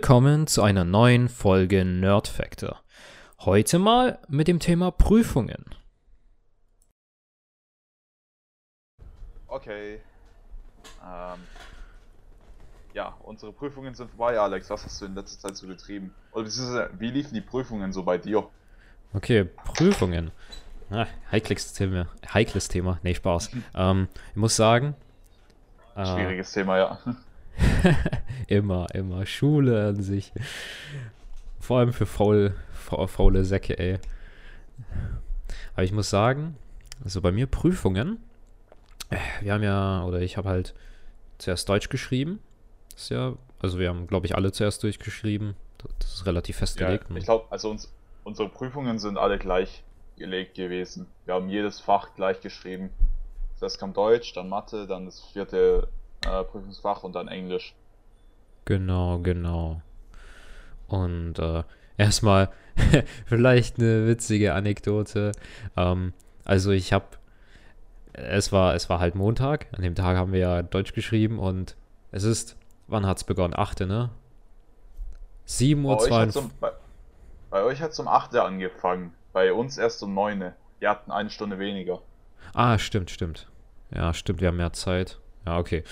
Willkommen zu einer neuen Folge Nerd Factor. Heute mal mit dem Thema Prüfungen. Okay. Ähm, ja, unsere Prüfungen sind vorbei, Alex. Was hast du in letzter Zeit so getrieben? Oder beziehungsweise, wie liefen die Prüfungen so bei dir? Okay, Prüfungen. Ah, heikles Thema. Heikles Thema. Nee, Spaß. ähm, ich muss sagen. äh, Schwieriges Thema, ja. immer, immer. Schule an sich. Vor allem für faul, fa faule Säcke, ey. Aber ich muss sagen, also bei mir Prüfungen. äh, Wir haben ja, oder ich habe halt zuerst Deutsch geschrieben. Das ist ja, also wir haben, glaube ich, alle zuerst durchgeschrieben. Das ist relativ ja festgelegt. ich glaube, also uns, unsere Prüfungen sind alle gleich gelegt gewesen. Wir haben jedes Fach gleich geschrieben. Zuerst kam Deutsch, dann Mathe, dann das vierte äh, Prüfungsfach und dann Englisch. Genau, genau. Und äh, erstmal vielleicht eine witzige Anekdote. Ähm, also ich habe, es war, es war halt Montag. An dem Tag haben wir ja Deutsch geschrieben und es ist, wann hat's begonnen? Achte, ne? 7 Bei Uhr euch hat 52. um, bei, bei euch hat um 8 angefangen. Bei uns erst um 9. Wir hatten eine Stunde weniger. Ah, stimmt, stimmt. Ja, stimmt, wir haben mehr Zeit. Ja, okay.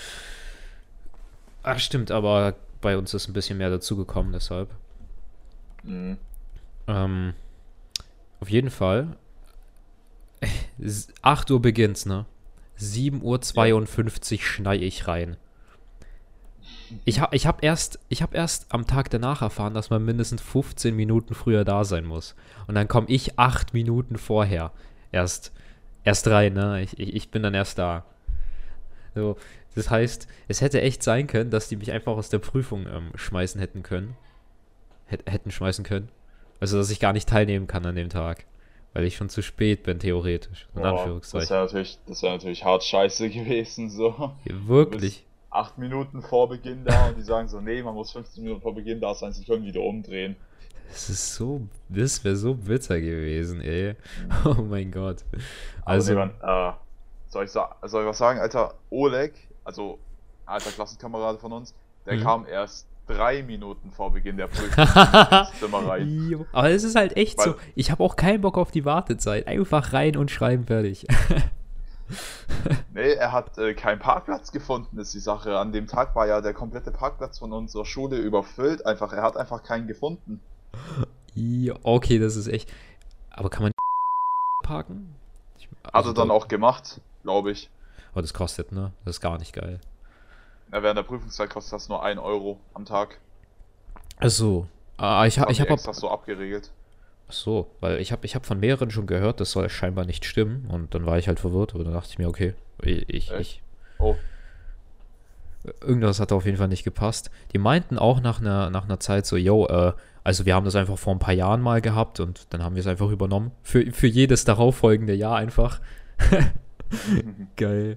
Ah, stimmt, aber bei uns ist ein bisschen mehr dazugekommen, deshalb. Mhm. Ähm, auf jeden Fall. S- 8 Uhr beginnt's, ne? 7.52 Uhr schnei ich rein. Ich habe ich hab erst, ich hab erst am Tag danach erfahren, dass man mindestens 15 Minuten früher da sein muss. Und dann komme ich 8 Minuten vorher erst, erst rein, ne? Ich, ich, ich bin dann erst da. So, das heißt, es hätte echt sein können, dass die mich einfach aus der Prüfung ähm, schmeißen hätten können. Hät, hätten schmeißen können. Also, dass ich gar nicht teilnehmen kann an dem Tag. Weil ich schon zu spät bin, theoretisch. In Boah, das Anführungszeichen. wäre natürlich, das wär natürlich hart scheiße gewesen, so. Ja, wirklich. Acht Minuten vor Beginn da und die sagen so, nee, man muss 15 Minuten vor Beginn da sein, sie können wieder umdrehen. Das ist so, das wäre so bitter gewesen, ey. Oh mein Gott. Also, nee, man, äh, soll ich, soll ich was sagen, Alter, Oleg, also alter Klassenkamerad von uns, der Mhm. kam erst drei Minuten vor Beginn der Prüfung ins Zimmer rein. Jo. Aber es ist halt echt Weil- so. Ich habe auch keinen Bock auf die Wartezeit. Einfach rein und schreiben fertig. Nee, er hat äh, keinen Parkplatz gefunden, ist die Sache. An dem Tag war ja der komplette Parkplatz von unserer Schule überfüllt. Einfach, er hat einfach keinen gefunden. Ja, okay, das ist echt. Aber kann man parken? Ich, Hat also er dann da- auch gemacht, glaube ich. Aber das kostet, ne? Das ist gar nicht geil. Ja, während der Prüfungszeit kostet das nur 1 Euro am Tag. Ach so. Ah, ich, Das ha, ich habe extra so abgeregelt. Ach so, weil ich habe ich hab von mehreren schon gehört, das soll scheinbar nicht stimmen. Und dann war ich halt verwirrt, aber dann dachte ich mir, okay, ich, ich, ich Oh, irgendwas hat auf jeden Fall nicht gepasst. Die meinten auch nach einer, nach einer Zeit so, yo, äh, also wir haben das einfach vor ein paar Jahren mal gehabt und dann haben wir es einfach übernommen. Für, für jedes darauffolgende Jahr einfach. Geil.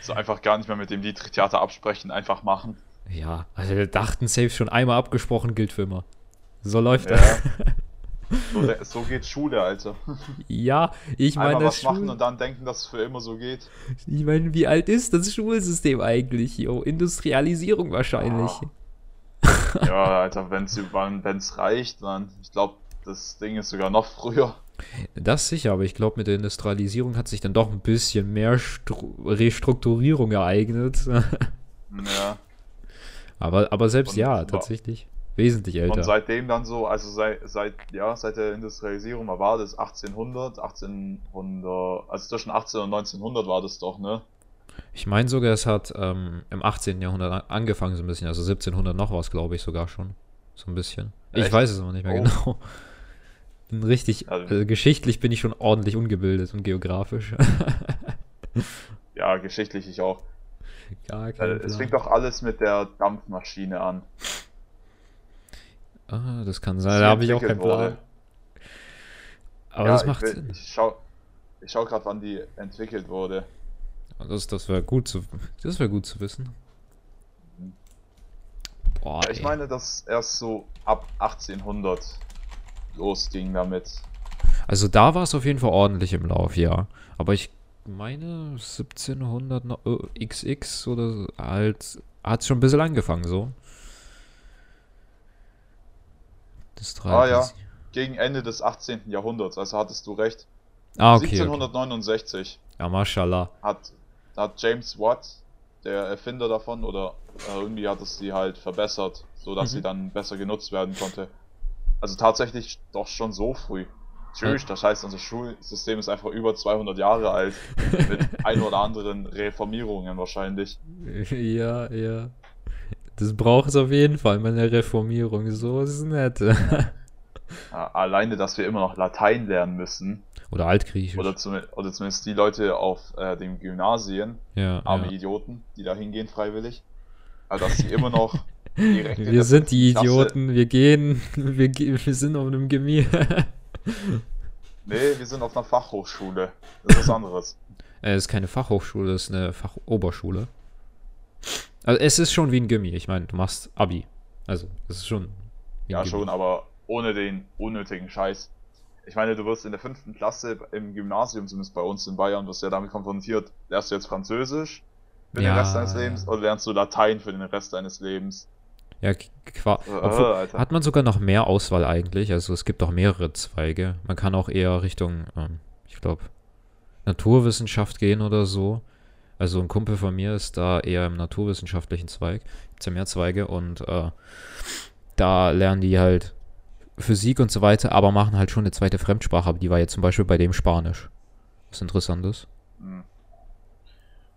so einfach gar nicht mehr mit dem Dietrich-Theater absprechen, einfach machen. Ja, also wir dachten safe schon einmal abgesprochen, gilt für immer. So läuft Ja. das. So, so geht Schule, Alter. Ja, ich meine, Einmal das was machen Schul und dann denken, dass es für immer so geht. ich meine, wie alt ist das Schulsystem eigentlich? Jo, Industrialisierung wahrscheinlich. Ah. Ja, Alter, wenn es reicht, dann. Ich glaube, das Ding ist sogar noch früher. Das sicher, aber ich glaube, mit der Industrialisierung hat sich dann doch ein bisschen mehr Stru Restrukturierung ereignet. Ja. aber, aber selbst Und ja, tatsächlich wesentlich älter. Und seitdem dann so, also seit, seit, ja, seit der Industrialisierung, war das 1800, 1800, also zwischen 18 und 1900 war das doch, ne? ich meine sogar, es hat ähm, im 18. Jahrhundert an- angefangen so ein bisschen, also 1700 noch was, glaube ich sogar schon. So ein bisschen. Ich Echt? weiß es aber nicht mehr Oh. genau. Bin richtig, Also- also geschichtlich bin ich schon ordentlich ungebildet und geografisch. Ja, geschichtlich ich auch. Gar Äh, kein Es Plan. fängt doch alles mit der Dampfmaschine an. Ah, das kann sein, da habe ich auch keinen Plan. wurde. Aber Ja, das ich macht will- Sinn. Ich schau, ich schau gerade, wann die entwickelt wurde. Das, das wäre gut zu, das wäre gut zu wissen. Boah, Ich ey. meine, dass erst so ab 1800 losging damit. Also da war es auf jeden Fall ordentlich im Lauf, ja. Aber ich meine 1700 noch, äh, XX oder so, halt hat schon ein bisschen angefangen so. Das Ah, ja. Gegen Ende des 18. Jahrhunderts, also hattest du recht. Ah, okay. okay. 1769 Ja, mashallah. hat, hat James Watt, der Erfinder davon, oder äh, irgendwie hat es sie halt verbessert, so dass Mhm. sie dann besser genutzt werden konnte. Also tatsächlich doch schon so früh. Tschüss, das heißt, unser Schulsystem ist einfach über 200 Jahre alt, mit ein oder anderen Reformierungen wahrscheinlich. Ja, ja. Das braucht es auf jeden Fall, meine Reformierung. So ist es nett. Ja, alleine, dass wir immer noch Latein lernen müssen, Oder Altgriechisch. oder, zum, oder zumindest die Leute auf äh, den Gymnasien, ja, arme ja. Idioten, die da hingehen freiwillig, also dass sie immer noch direkt Wir sind die Klasse- Idioten, wir gehen, wir, ge- wir sind auf einem Gemier. Nee, wir sind auf einer Fachhochschule. Das ist was anderes. Äh, Es ist keine Fachhochschule, es ist eine Fachoberschule. Also es ist schon wie ein Gimmi. Ich meine, du machst Abi. Also, es ist schon. Ja, Gimmi. schon, aber ohne den unnötigen Scheiß. Ich meine, du wirst in der fünften Klasse im Gymnasium, zumindest bei uns in Bayern, wirst du ja damit konfrontiert. Lernst du jetzt Französisch für Ja, den Rest deines. Lebens oder lernst du Latein für den Rest deines Lebens? Ja, qua- obwohl, Alter. hat man sogar noch mehr Auswahl eigentlich. Also es gibt auch mehrere Zweige. Man kann auch eher Richtung, ähm, ich glaube, Naturwissenschaft gehen oder so. Also ein Kumpel von mir ist da eher im naturwissenschaftlichen Zweig. Gibt ja mehr Zweige und äh, da lernen die halt Physik und so weiter, aber machen halt schon eine zweite Fremdsprache. Aber die war jetzt zum Beispiel bei dem Spanisch. Was interessant ist. Hm.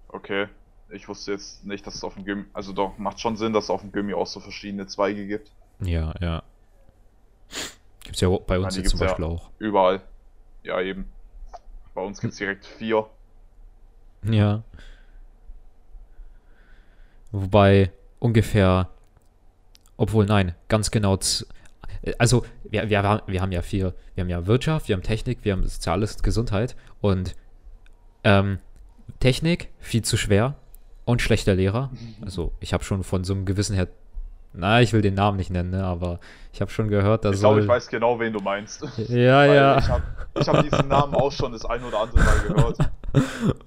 Okay. Ich wusste jetzt nicht, dass es auf dem Gym, also doch, macht schon Sinn, dass es auf dem Gymi auch so verschiedene Zweige gibt. Ja, ja. Gibt's ja bei uns die jetzt zum Beispiel auch. Überall. Ja, eben. Bei uns gibt es direkt vier. Ja. Wobei ungefähr, obwohl nein, ganz genau, also wir, wir, haben- wir haben ja viel, wir haben ja Wirtschaft, wir haben Technik, wir haben Soziales, Gesundheit und ähm, Technik viel zu schwer und schlechter Lehrer. Also ich habe schon von so einem gewissen her, na, ich will den Namen nicht nennen, ne, aber ich habe schon gehört, dass Ich glaube, ich weiß genau, wen du meinst. ja, ja. Ich habe hab diesen Namen auch schon das ein oder andere Mal gehört.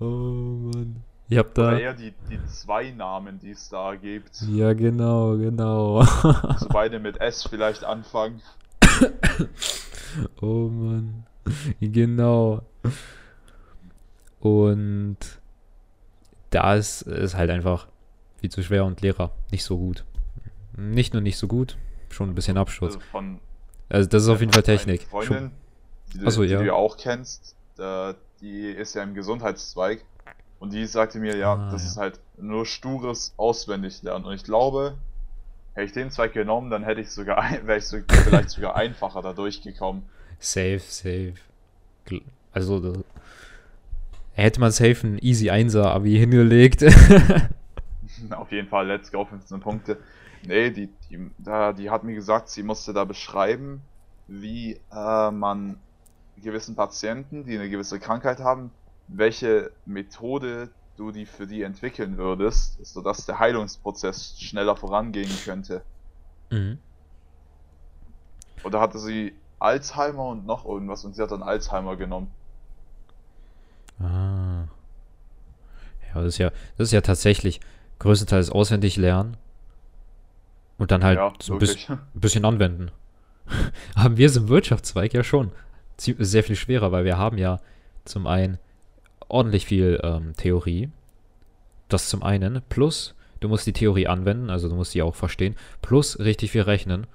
Oh Mann. Ich hab Oder da. eher die, die zwei Namen, die es da gibt. Ja, genau, genau. Also beide mit S vielleicht anfangen. Oh Mann. Genau. Und da ist es halt einfach viel zu schwer und Lehrer nicht so gut. Nicht nur nicht so gut, schon ein bisschen Absturz. Also Also das ist auf jeden Fall Technik. Freundin, die, du- Ach so, die ja. du ja auch kennst, die ist ja im Gesundheitszweig. Und die sagte mir, ja, Ah, das ja. ist halt nur stures Auswendiglernen. Und ich glaube, hätte ich den Zweig genommen, dann hätte ich sogar, wäre ich so, vielleicht sogar einfacher da durchgekommen. safe, safe. Also hätte man safe ein easy 1er Abi hingelegt. Auf jeden Fall, let's go, 15 Punkte. Nee, die, die, da, die hat mir gesagt, sie musste da beschreiben, wie äh, man gewissen Patienten, die eine gewisse Krankheit haben, welche Methode du die für die entwickeln würdest, sodass der Heilungsprozess schneller vorangehen könnte. mhm. Oder hatte sie Alzheimer und noch irgendwas und sie hat dann Alzheimer genommen. Ah. Ja, das ist ja, das ist ja tatsächlich größtenteils auswendig lernen und dann halt ja, so ein bisschen, bisschen anwenden. haben wir es im Wirtschaftszweig ja schon. Sehr viel schwerer, weil wir haben ja zum einen ordentlich viel ähm, Theorie. Das zum einen. Plus, du musst die Theorie anwenden, also du musst die auch verstehen. Plus richtig viel rechnen.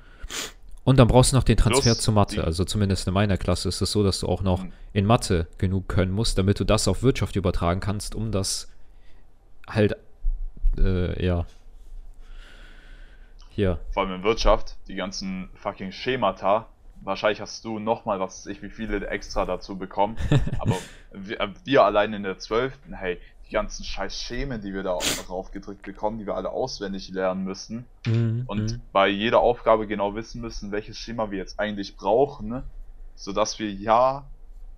Und dann brauchst du noch den Transfer Plus zur Mathe. Also zumindest in meiner Klasse ist es so, dass du auch noch Mhm. in Mathe genug können musst, damit du das auf Wirtschaft übertragen kannst, um das halt, äh, ja. Hier. Vor allem in Wirtschaft, die ganzen fucking Schemata. Wahrscheinlich hast du nochmal, was weiß ich, wie viele extra dazu bekommen. Aber wir, äh, wir allein in der 12. Hey, die ganzen scheiß Schemen, die wir da auch noch aufgedrückt bekommen, die wir alle auswendig lernen müssen. Mhm, Und mhm. bei jeder Aufgabe genau wissen müssen, welches Schema wir jetzt eigentlich brauchen, ne? sodass wir ja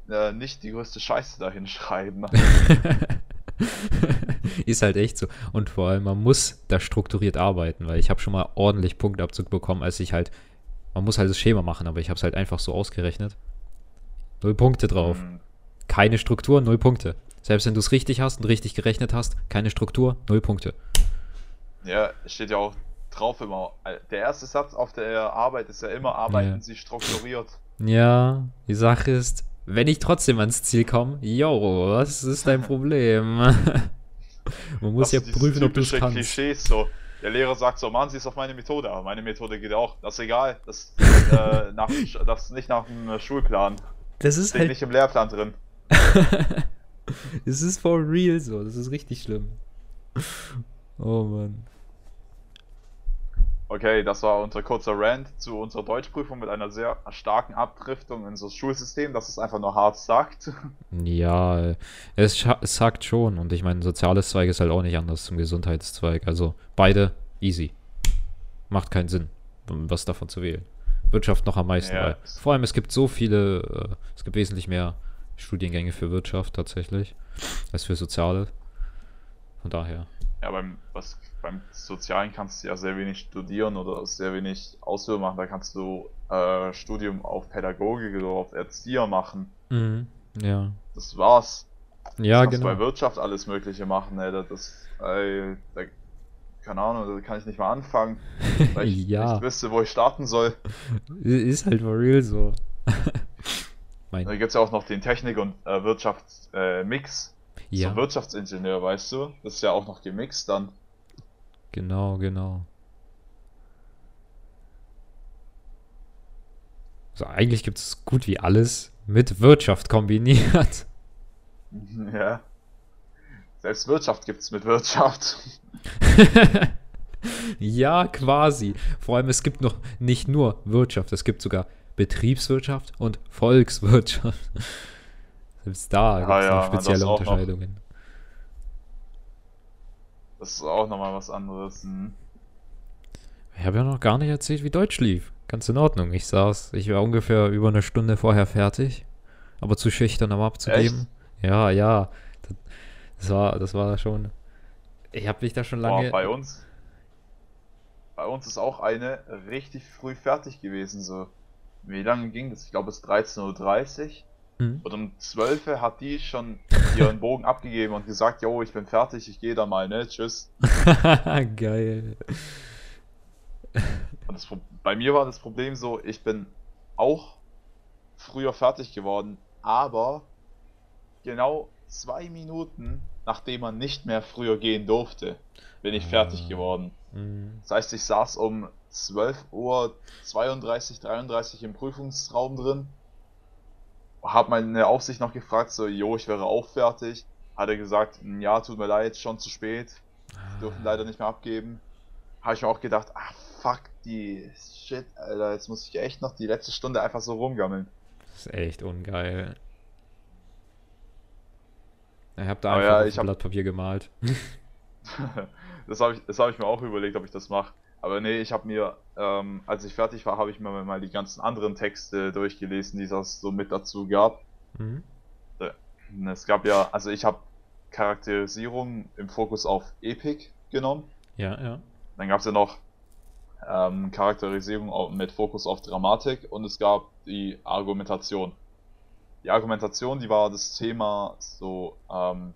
äh, nicht die größte Scheiße dahin schreiben. ist halt echt so. Und vor allem, man muss da strukturiert arbeiten, weil ich habe schon mal ordentlich Punktabzug bekommen, als ich halt, man muss halt das Schema machen, aber ich habe es halt einfach so ausgerechnet. Null Punkte drauf. Hm, Keine Struktur, null Punkte. Selbst wenn du es richtig hast und richtig gerechnet hast, keine Struktur, null Punkte. Ja, es steht ja auch drauf immer. Der erste Satz auf der Arbeit ist ja immer, arbeiten Ja. Sie strukturiert. Ja, die Sache ist, wenn ich trotzdem ans Ziel komme, yo, was ist dein Problem? Man muss Das ja prüfen, ob du es kannst. Klischees so. Der Lehrer sagt so, machen Sie es auf meine Methode, aber meine Methode geht auch. Das ist egal. Das, äh, nach, das ist nicht nach dem Schulplan. Das ist Steht halt, nicht im Lehrplan drin. das ist for real so, das ist richtig schlimm. Oh Mann. Okay, das war unser kurzer Rant zu unserer Deutschprüfung mit einer sehr starken Abdriftung in so das Schulsystem, dass es einfach nur hart sagt. Ja, es, es sagt schon. Und ich meine, soziales Zweig ist halt auch nicht anders zum Gesundheitszweig. Also beide easy. Macht keinen Sinn, was davon zu wählen. Wirtschaft noch am meisten. Ja. Vor allem, es gibt so viele, äh, es gibt wesentlich mehr Studiengänge für Wirtschaft tatsächlich, als für Soziale. Von daher. Ja, beim, was, beim Sozialen kannst du ja sehr wenig studieren oder sehr wenig Ausbildung machen. Da kannst du äh, Studium auf Pädagogik oder auf Erzieher machen. Mhm. Ja. Das war's. Ja, kannst du bei genau. Wirtschaft alles Mögliche machen, ey. Das, das ey, da, keine Ahnung, da kann ich nicht mal anfangen, weil ich Ja. nicht wüsste, wo ich starten soll. Ist halt for real so. Mein, Da gibt's ja auch noch den Technik- und äh, Wirtschafts-Mix. Äh, ja, So Wirtschaftsingenieur, weißt du? Das ist ja auch noch gemixt dann. genau, genau. Also eigentlich gibt es gut wie alles mit Wirtschaft kombiniert. Ja. Selbst Wirtschaft gibt's mit Wirtschaft. ja, quasi. Vor allem, es gibt noch nicht nur Wirtschaft, es gibt sogar Betriebswirtschaft und Volkswirtschaft. Selbst da gibt es ja, noch das spezielle auch noch. Unterscheidungen. Das ist auch nochmal was anderes. Hm. Ich habe ja noch gar nicht erzählt, wie Deutsch lief. Ganz in Ordnung. Ich saß, ich war ungefähr über eine Stunde vorher fertig, aber zu schüchtern, um abzugeben. Ja, ja. Das, das war, das war schon. Ich habe mich da schon Boah, lange. bei uns. Bei uns ist auch eine richtig früh fertig gewesen. So. Wie lange ging das? Ich glaube bis 13.30 Uhr. Hm? Und um 12 Uhr hat die schon ihren Bogen abgegeben und gesagt, jo, ich bin fertig, ich gehe da mal, ne? Tschüss. Geil. Und das, bei mir war das Problem so, ich bin auch früher fertig geworden, aber genau zwei Minuten, nachdem man nicht mehr früher gehen durfte, bin ich fertig Ah. geworden. Hm. Das heißt, ich saß um 12 Uhr 32, 33 im Prüfungsraum drin, hab meine Aufsicht noch gefragt, so, jo, ich wäre auch fertig. Hat er gesagt, "Hm, ja, tut mir leid, schon zu spät, dürfen leider nicht mehr abgeben. Habe ich mir auch gedacht, ah, fuck, die Shit, Alter, jetzt muss ich echt noch die letzte Stunde einfach so rumgammeln. Das ist echt ungeil. Ich habe da Aber einfach ja, ein hab- Blatt Papier gemalt. das habe ich, das hab ich mir auch überlegt, ob ich das mache. Aber nee, ich habe mir, ähm, als ich fertig war, habe ich mir mal die ganzen anderen Texte durchgelesen, die es so mit dazu gab. Mhm. Und Es gab ja, also ich habe Charakterisierung im Fokus auf Epik genommen. Ja, ja. Dann gab es ja noch ähm, Charakterisierung mit Fokus auf Dramatik und es gab die Argumentation. Die Argumentation, die war das Thema so, ähm,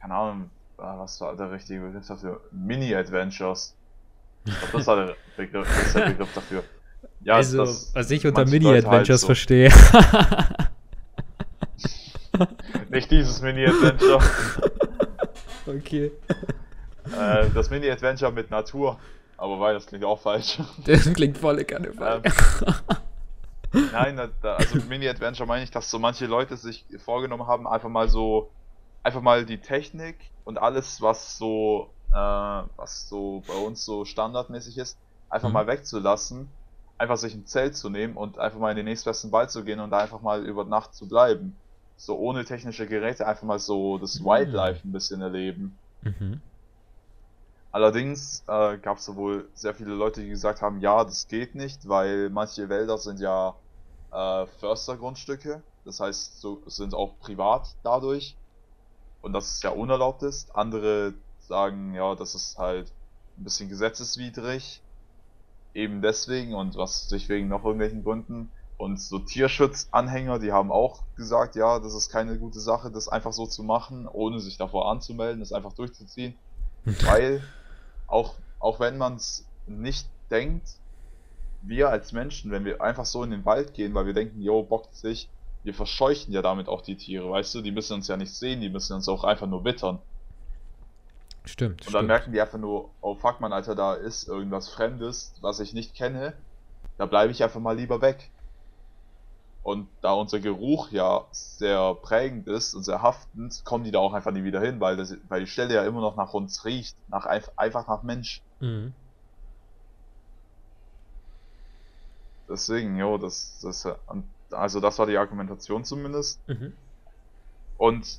keine Ahnung, äh, was war der richtige Begriff dafür? Mini-Adventures. Das war der Begriff, das ist der Begriff dafür. Ja, also, das- was ich unter Leute halt Mini-Adventures so. verstehe. Nicht dieses Mini-Adventure, okay. äh, das Mini-Adventure mit Natur. Aber weil das klingt auch falsch. Das klingt voll Karneval. Nein, da- also Mini-Adventure meine ich, dass so manche Leute sich vorgenommen haben, einfach mal so, einfach mal die Technik und alles, was so, äh, was so bei uns so standardmäßig ist, einfach Mhm. mal wegzulassen, einfach sich ein Zelt zu nehmen und einfach mal in den nächstbesten Wald zu gehen und da einfach mal über Nacht zu bleiben. So ohne technische Geräte einfach mal so das Mhm. Wildlife ein bisschen erleben. Mhm. Allerdings äh, gab es wohl sehr viele Leute, die gesagt haben, ja, das geht nicht, weil manche Wälder sind ja äh, Förstergrundstücke, das heißt, so sind auch privat dadurch und dass es ja unerlaubt ist. Andere sagen, ja, das ist halt ein bisschen gesetzeswidrig, eben deswegen und was sich wegen noch irgendwelchen Gründen. Und so Tierschutzanhänger, die haben auch gesagt, ja, das ist keine gute Sache, das einfach so zu machen, ohne sich davor anzumelden, das einfach durchzuziehen weil auch auch wenn man es nicht denkt, wir als Menschen, wenn wir einfach so in den Wald gehen, weil wir denken, yo, bockt sich, wir verscheuchen ja damit auch die Tiere, weißt du? Die müssen uns ja nicht sehen, die müssen uns auch einfach nur wittern. Stimmt. Und dann merken die einfach nur, oh fuck man, Alter, da ist irgendwas Fremdes, was ich nicht kenne. Da bleibe ich einfach mal lieber weg. Und da unser Geruch ja sehr prägend ist und sehr haftend, kommen die da auch einfach nie wieder hin, weil, das, weil die Stelle ja immer noch nach uns riecht, nach, einfach nach Mensch. Mhm. Deswegen, jo, das, das, also das war die Argumentation zumindest. Mhm. Und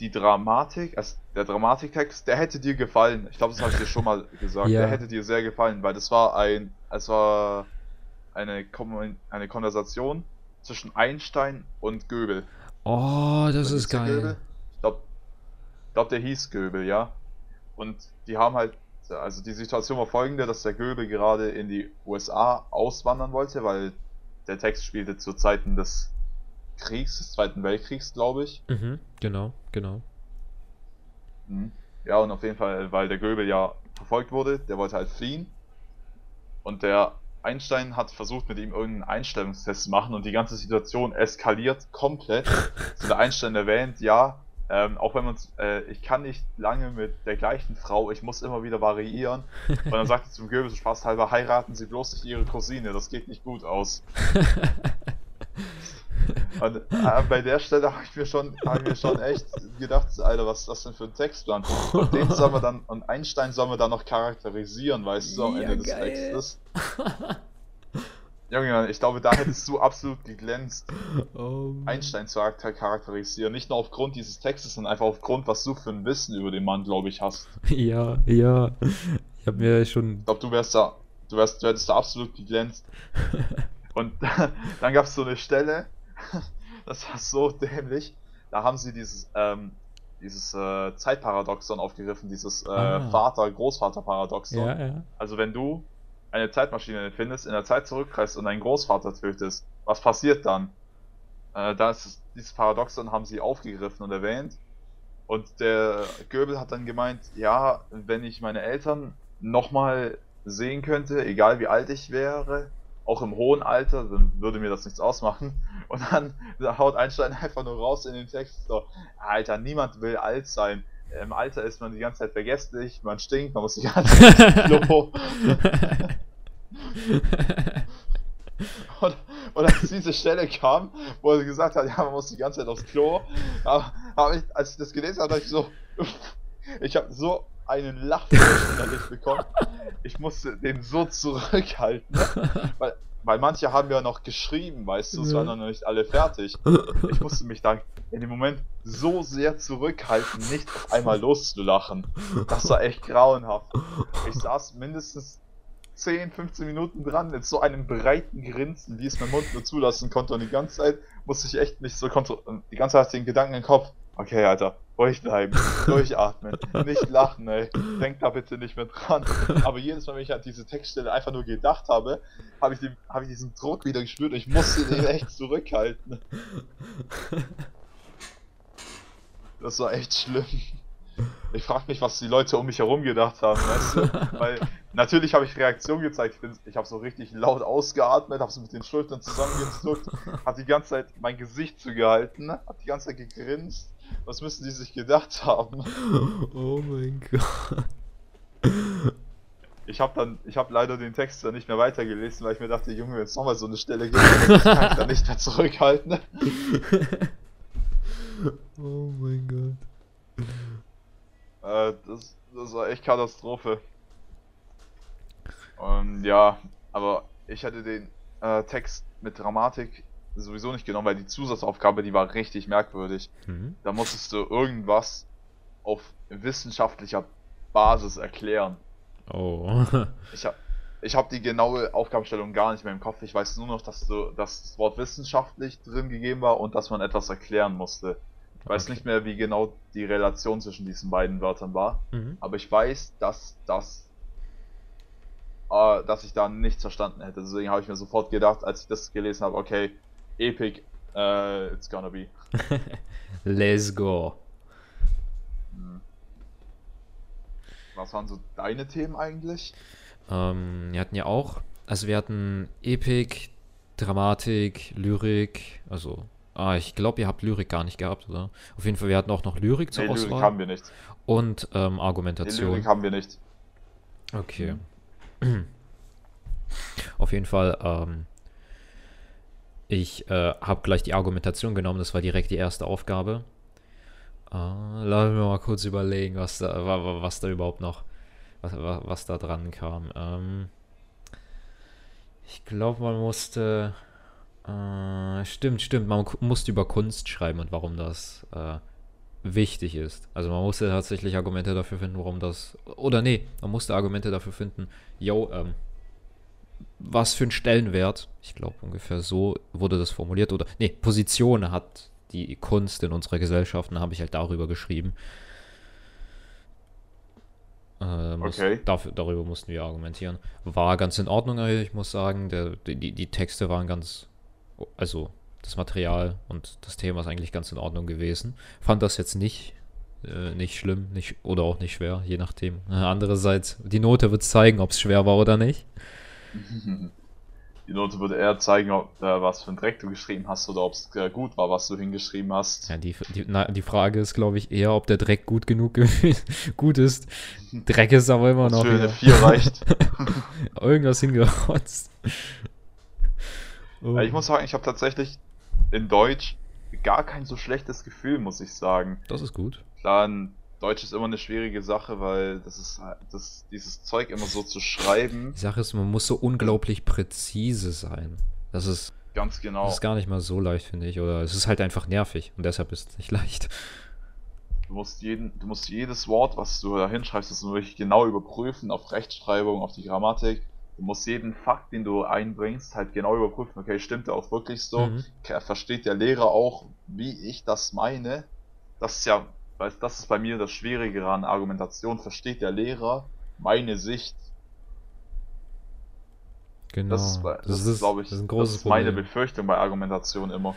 die Dramatik, also der Dramatiktext, der hätte dir gefallen. Ich glaube, das habe ich dir schon mal gesagt. ja. Der hätte dir sehr gefallen, weil das war ein, es war eine, eine Konversation zwischen Einstein und Göbel. Oh, das ist geil. Göbel? Ich glaube, glaub, der hieß Göbel, ja. Und die haben halt, also die Situation war folgende, dass der Göbel gerade in die USA auswandern wollte, weil der Text spielte zu Zeiten des Kriegs, des Zweiten Weltkriegs, glaube ich. Mhm, genau, genau. Mhm. Ja, und auf jeden Fall, weil der Göbel ja verfolgt wurde, der wollte halt fliehen. Und der Einstein hat versucht, mit ihm irgendeinen Einstellungstest zu machen und die ganze Situation eskaliert komplett. Zu der Einstein erwähnt, ja, ähm, auch wenn man äh, ich kann nicht lange mit der gleichen Frau, ich muss immer wieder variieren. Und dann sagt er zum Goebbels Spaß halber, heiraten Sie bloß nicht Ihre Cousine, das geht nicht gut aus. Und äh, bei der Stelle habe ich mir schon, ich mir schon echt gedacht, Alter, was ist das denn für ein Textplan? Und den sollen wir dann, und Einstein sollen wir dann noch charakterisieren, weißt du, am ja, Ende geil. des Textes. Junge, ich glaube, da hättest du absolut geglänzt, oh. Einstein zu charakterisieren. Nicht nur aufgrund dieses Textes, sondern einfach aufgrund, was du für ein Wissen über den Mann, glaube ich, hast. Ja, ja. Ich habe mir schon. Ich glaube, du wärst da, du wärst, du hättest da absolut geglänzt. Und dann gab es so eine Stelle, das war so dämlich. Da haben sie dieses, ähm, dieses äh, Zeitparadoxon aufgegriffen, dieses äh, ah. Vater-Großvater-Paradoxon. Ja, ja. Also wenn du eine Zeitmaschine findest, in der Zeit zurückreist und deinen Großvater tötest, was passiert dann? Äh, da ist dieses Paradoxon haben sie aufgegriffen und erwähnt. Und der Goebel hat dann gemeint, ja, wenn ich meine Eltern nochmal sehen könnte, egal wie alt ich wäre, auch im hohen Alter, dann würde mir das nichts ausmachen. Und dann haut Einstein einfach nur raus in den Text so, Alter, niemand will alt sein. Im Alter ist man die ganze Zeit vergesslich, man stinkt, man muss die ganze Zeit Klo. und, und als diese Stelle kam, wo er gesagt hat, ja, man muss die ganze Zeit aufs Klo, habe ich, als ich das gelesen habe, dachte ich so, ich habe so einen Lachflash innerlich bekommen. Ich musste den so zurückhalten, ne? weil, weil manche haben ja noch geschrieben, weißt du, es waren noch nicht alle fertig. Ich musste mich dann in dem Moment so sehr zurückhalten, nicht auf einmal loszulachen. Das war echt grauenhaft. Ich saß mindestens 10, 15 Minuten dran mit so einem breiten Grinsen, wie es mein Mund nur zulassen konnte. Und die ganze Zeit musste ich echt nicht so die ganze Zeit den Gedanken im Kopf, Okay, Alter, ruhig bleiben, durchatmen, nicht lachen, ey. Denk da bitte nicht mehr dran. Aber jedes Mal, wenn ich an diese Textstelle einfach nur gedacht habe, habe ich, hab ich diesen Druck wieder gespürt und ich musste den echt zurückhalten. Das war echt schlimm. Ich frage mich, was die Leute um mich herum gedacht haben, weißt du? Weil natürlich habe ich Reaktion gezeigt. Ich, ich habe so richtig laut ausgeatmet, habe so mit den Schultern zusammengezuckt, habe die ganze Zeit mein Gesicht zugehalten, habe die ganze Zeit gegrinst was müssen die sich gedacht haben? Oh mein Gott. Ich habe dann, ich habe leider den Text dann nicht mehr weitergelesen, weil ich mir dachte, Junge, wenn es nochmal so eine Stelle gibt, kann ich dann nicht mehr zurückhalten. oh mein Gott. Äh, das, das war echt Katastrophe. Und ja, aber ich hatte den äh, Text mit Dramatik sowieso nicht genommen, weil die Zusatzaufgabe, die war richtig merkwürdig. Mhm. Da musstest du irgendwas auf wissenschaftlicher Basis erklären. Oh. ich habe ich hab die genaue Aufgabenstellung gar nicht mehr im Kopf. Ich weiß nur noch, dass, du, dass das Wort wissenschaftlich drin gegeben war und dass man etwas erklären musste. Ich weiß okay. nicht mehr, wie genau die Relation zwischen diesen beiden Wörtern war. Mhm. Aber ich weiß, dass das äh, dass ich da nichts verstanden hätte. Deswegen habe ich mir sofort gedacht, als ich das gelesen habe, okay, epic uh, it's gonna be. Let's go. Was waren so deine Themen eigentlich? Ähm, wir hatten ja auch, also wir hatten Epik, Dramatik, Lyrik, also, ah, ich glaube, ihr habt Lyrik gar nicht gehabt, oder? Auf jeden Fall, wir hatten auch noch Lyrik zur Nee, Lyrik Auswahl haben wir nicht. und ähm, Nee, Argumentation. Lyrik haben wir nicht. Okay. Auf jeden Fall, ähm, ich äh, habe gleich die Argumentation genommen, das war direkt die erste Aufgabe. Äh, lass mich mal kurz überlegen, was da, wa- wa- was da überhaupt noch, was, wa- was da dran kam. Ähm, ich glaube, man musste, äh, stimmt, stimmt, man musste über Kunst schreiben und warum das äh, wichtig ist. Also man musste tatsächlich Argumente dafür finden, warum das, oder nee, man musste Argumente dafür finden, yo, ähm, was für einen Stellenwert, ich glaube ungefähr so wurde das formuliert, oder nee, Position hat die Kunst in unserer Gesellschaft, und dann habe ich halt darüber geschrieben. Äh, muss, Okay. dafür, darüber mussten wir argumentieren. War ganz in Ordnung, ich muss sagen. Der, die, die die Texte waren ganz, also das Material und das Thema ist eigentlich ganz in Ordnung gewesen. Fand das jetzt nicht, äh, nicht schlimm, nicht, oder auch nicht schwer, je nachdem. Äh, Andererseits, die Note wird zeigen, ob es schwer war oder nicht. Die Note würde eher zeigen, ob äh, was für ein Dreck du geschrieben hast oder ob es äh, gut war, was du hingeschrieben hast. Ja, die, die, na, die Frage ist, glaube ich, eher, ob der Dreck gut genug gut ist. Dreck ist aber immer noch ja, 4 reicht. irgendwas hingerotzt. Oh. Ich muss sagen, ich habe tatsächlich in Deutsch gar kein so schlechtes Gefühl, muss ich sagen. das ist gut. Klar, in Deutsch ist immer eine schwierige Sache, weil das ist halt- das, dieses Zeug immer so zu schreiben, Die Sache ist, man muss so unglaublich präzise sein. Das ist, ganz genau. das ist gar nicht mal so leicht, finde ich. Oder es ist halt einfach nervig und deshalb ist es nicht leicht. Du musst jeden, du musst jedes Wort, was du da hinschreibst, das wirklich genau überprüfen auf Rechtschreibung, auf die Grammatik. Du musst jeden Fakt, den du einbringst, halt genau überprüfen. Okay, stimmt der auch wirklich so? Mhm. Versteht der Lehrer auch, wie ich das meine? Das ist ja, weil das ist bei mir das Schwierige an Argumentation. Versteht der Lehrer meine Sicht? Genau. Das ist, bei- das ist, glaube ich, das ist das ist meine Problem. Befürchtung bei Argumentation immer.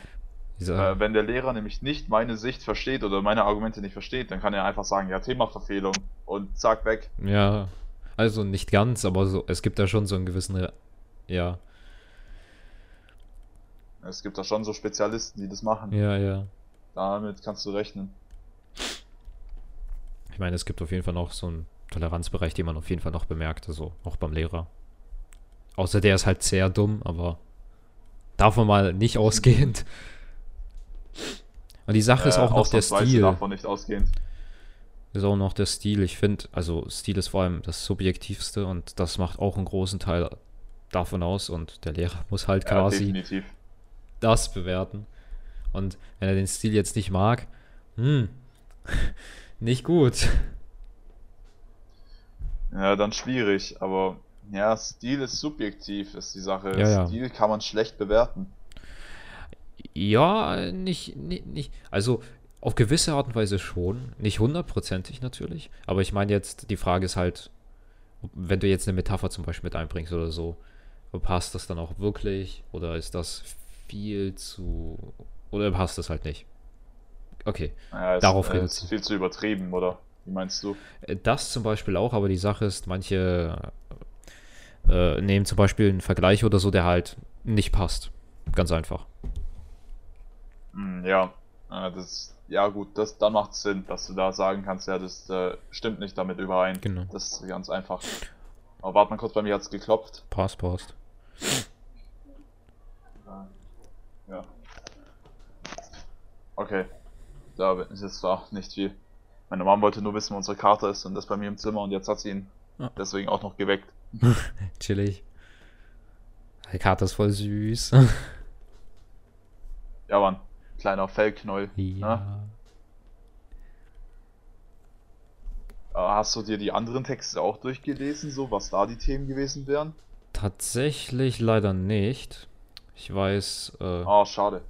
Dieser, Äh, wenn der Lehrer nämlich nicht meine Sicht versteht oder meine Argumente nicht versteht, dann kann er einfach sagen, ja, Themaverfehlung und zack, weg. ja, also nicht ganz, aber so, es gibt da schon so einen gewissen, Re- ja, Es gibt da schon so Spezialisten, die das machen. ja, ja. Damit kannst du rechnen. Ich meine, es gibt auf jeden Fall noch so einen Toleranzbereich, den man auf jeden Fall noch bemerkt, also auch beim Lehrer. Außer der ist halt sehr dumm, aber davon mal nicht ausgehend. Und die Sache ist Äh, auch noch der Stil. davon nicht ausgehend. Ist auch noch der Stil. Ich finde, also Stil ist vor allem das Subjektivste und das macht auch einen großen Teil davon aus und der Lehrer muss halt Ja, quasi definitiv. das bewerten. Und wenn er den Stil jetzt nicht mag, hm, nicht gut. Ja, dann schwierig, aber ja, Stil ist subjektiv, ist die Sache. Ja, ja. Stil kann man schlecht bewerten. Ja, nicht, nicht, nicht. Also auf gewisse Art und Weise schon. Nicht hundertprozentig natürlich. Aber ich meine jetzt, die Frage ist halt, wenn du jetzt eine Metapher zum Beispiel mit einbringst oder so, passt das dann auch wirklich? Oder ist das viel zu. Oder passt das halt nicht? Okay. Ja, ist, Darauf äh, reduziert. ist viel zu übertrieben, oder? Wie meinst du? Äh, Das zum Beispiel auch, aber die Sache ist, manche äh, nehmen zum Beispiel einen Vergleich oder so, der halt nicht passt. Ganz einfach. Hm, ja, äh, das, ja gut, das, dann macht Sinn, dass du da sagen kannst, ja, das äh, stimmt nicht damit überein. Genau. Das ist ganz einfach. Aber warte mal kurz, bei mir hat's geklopft. Passt, passt. Ja. Okay. Da ist jetzt zwar nicht viel. Meine Mom wollte nur wissen, wo unsere Kater ist und das bei mir im Zimmer und jetzt hat sie ihn Ah. deswegen auch noch geweckt. Chillig. Die Karte ist voll süß. Ja, Mann. Kleiner Fellknäuel. ja. Äh, Hast du dir die anderen Texte auch durchgelesen, so was da die Themen gewesen wären? Tatsächlich leider nicht. Ich weiß, äh, Ah, schade.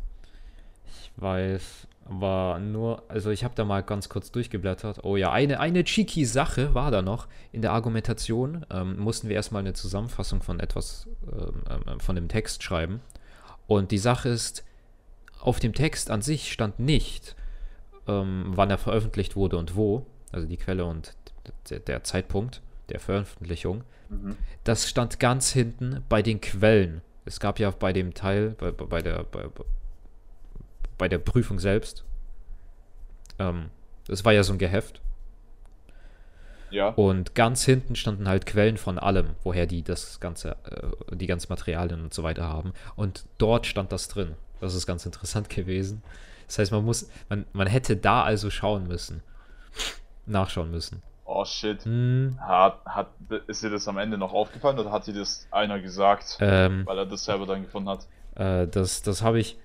ich weiß, war nur, also ich habe da mal ganz kurz durchgeblättert. Oh ja, eine, eine cheeky Sache war da noch. In der Argumentation ähm, mussten wir erstmal eine Zusammenfassung von etwas, ähm, ähm, von dem Text schreiben. Und die Sache ist, auf dem Text an sich stand nicht, ähm, wann er veröffentlicht wurde und wo, also die Quelle und der, der Zeitpunkt der Veröffentlichung, mhm. das stand ganz hinten bei den Quellen. Es gab ja bei dem Teil, bei, bei, der, bei, bei der Prüfung selbst, ähm, das war ja so ein Geheft. Ja. Und ganz hinten standen halt Quellen von allem, woher die das ganze, äh, die ganzen Materialien und so weiter haben. Und dort stand das drin. Das ist ganz interessant gewesen. Das heißt, man muss, man, man hätte da also schauen müssen. Nachschauen müssen. Oh shit. Hm. Hat, hat, ist dir das am Ende noch aufgefallen oder hat dir das einer gesagt, ähm, weil er das selber dann gefunden hat? Äh, das das habe ich.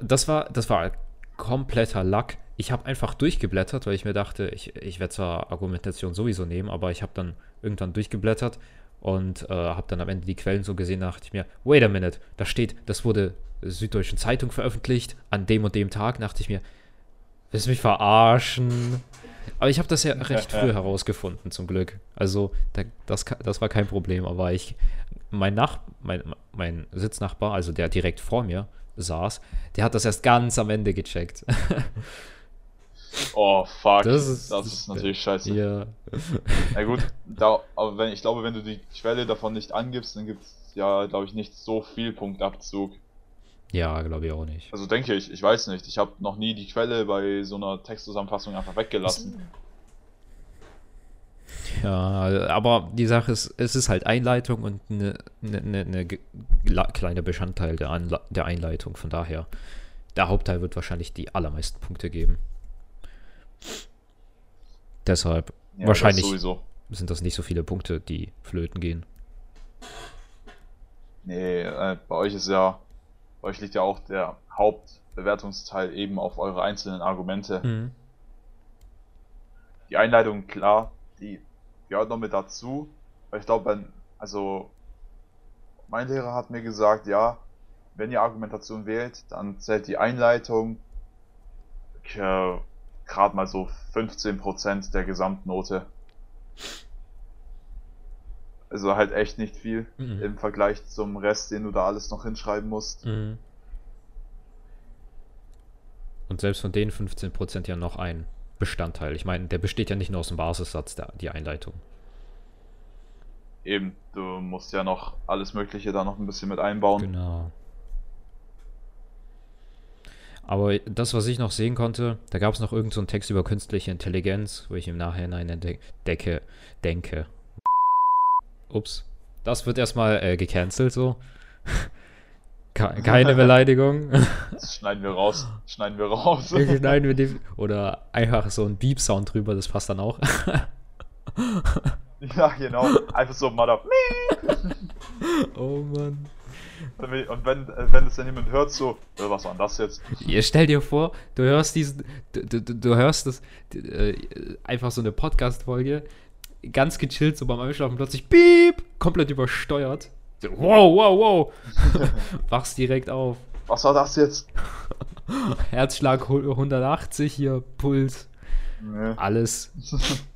Das war, das war kompletter Lack. Ich habe einfach durchgeblättert, weil ich mir dachte, ich, ich werde zwar Argumentation sowieso nehmen, aber ich habe dann irgendwann durchgeblättert und äh, habe dann am Ende die Quellen so gesehen, da dachte ich mir, wait a minute, da steht, das wurde Süddeutschen Zeitung veröffentlicht, an dem und dem Tag, dachte ich mir, willst du mich verarschen? Aber ich habe das ja recht früh herausgefunden, zum Glück. Also, da, das, das war kein Problem, aber ich, mein, Nach, mein, mein Sitznachbar, also der direkt vor mir saß, der hat das erst ganz am Ende gecheckt. Oh, fuck. Das ist, das ist natürlich scheiße. Ja. Na gut, da, aber wenn, ich glaube, wenn du die Quelle davon nicht angibst, dann gibt es ja, glaube ich, nicht so viel Punktabzug. Ja, glaube ich auch nicht. Also denke ich, ich weiß nicht. Ich habe noch nie die Quelle bei so einer Textzusammenfassung einfach weggelassen. Ja, aber die Sache ist, es ist halt Einleitung und eine, eine, eine kleine Bestandteil der, Anla der Einleitung. Von daher, der Hauptteil wird wahrscheinlich die allermeisten Punkte geben. Deshalb, ja, wahrscheinlich das sind das nicht so viele Punkte, die flöten gehen. Nee, äh, bei euch ist ja bei euch liegt ja auch der Hauptbewertungsteil eben auf eure einzelnen Argumente. Mhm. Die Einleitung, klar, die gehört noch mit dazu. Weil ich glaube, also mein Lehrer hat mir gesagt, ja, wenn ihr Argumentation wählt, dann zählt die Einleitung äh, gerade mal so 15% der Gesamtnote. Also halt echt nicht viel mhm. im Vergleich zum Rest, den du da alles noch hinschreiben musst. Mhm. Und selbst von den 15% ja noch ein Bestandteil. Ich meine, der besteht ja nicht nur aus dem Basissatz, der, die Einleitung. Eben, du musst ja noch alles Mögliche da noch ein bisschen mit einbauen. Genau. Aber das, was ich noch sehen konnte, da gab es noch irgendeinen so Text über künstliche Intelligenz, wo ich im Nachhinein entdecke, denke, Ups. Das wird erstmal äh, gecancelt so. Keine Beleidigung. Das schneiden wir raus. Schneiden wir raus. schneiden wir die, oder einfach so ein Beep-Sound drüber, das passt dann auch. ja, genau. Einfach so Mother. oh Mann. Und wenn, äh, wenn es dann jemand hört, so, äh, was war denn das jetzt? Ihr stell dir vor, du hörst diesen, du, du, du hörst das, äh, einfach so eine Podcast-Folge, ganz gechillt, so beim Einschlafen plötzlich Piep, komplett übersteuert. Wow, wow, wow. Wachst direkt auf. Was war das jetzt? Herzschlag 180 hier, Puls. Nee. Alles.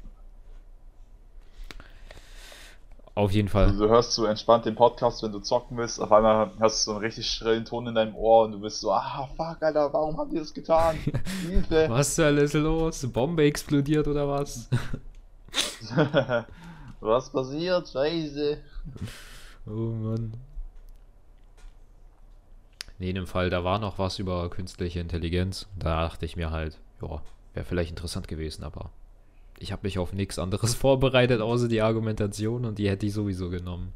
Auf jeden Fall. Also du hörst so entspannt den Podcast, wenn du zocken willst. Auf einmal hörst du so einen richtig schrillen Ton in deinem Ohr und du bist so, ah, fuck, Alter, warum haben die das getan? Hilfe. Was zur Hölle ist los? Bombe explodiert oder was? Was passiert? Scheiße. Oh Mann. Nee, in dem Fall, da war noch was über künstliche Intelligenz. Da dachte ich mir halt, ja, wäre vielleicht interessant gewesen, aber ich habe mich auf nichts anderes vorbereitet, außer die Argumentation und die hätte ich sowieso genommen.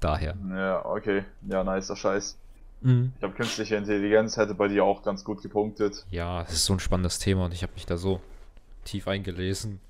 Daher. Ja, okay. Ja, nicer Scheiß. Mhm. Ich glaube, künstliche Intelligenz hätte bei dir auch ganz gut gepunktet. Ja, es ist so ein spannendes Thema und ich habe mich da so tief eingelesen.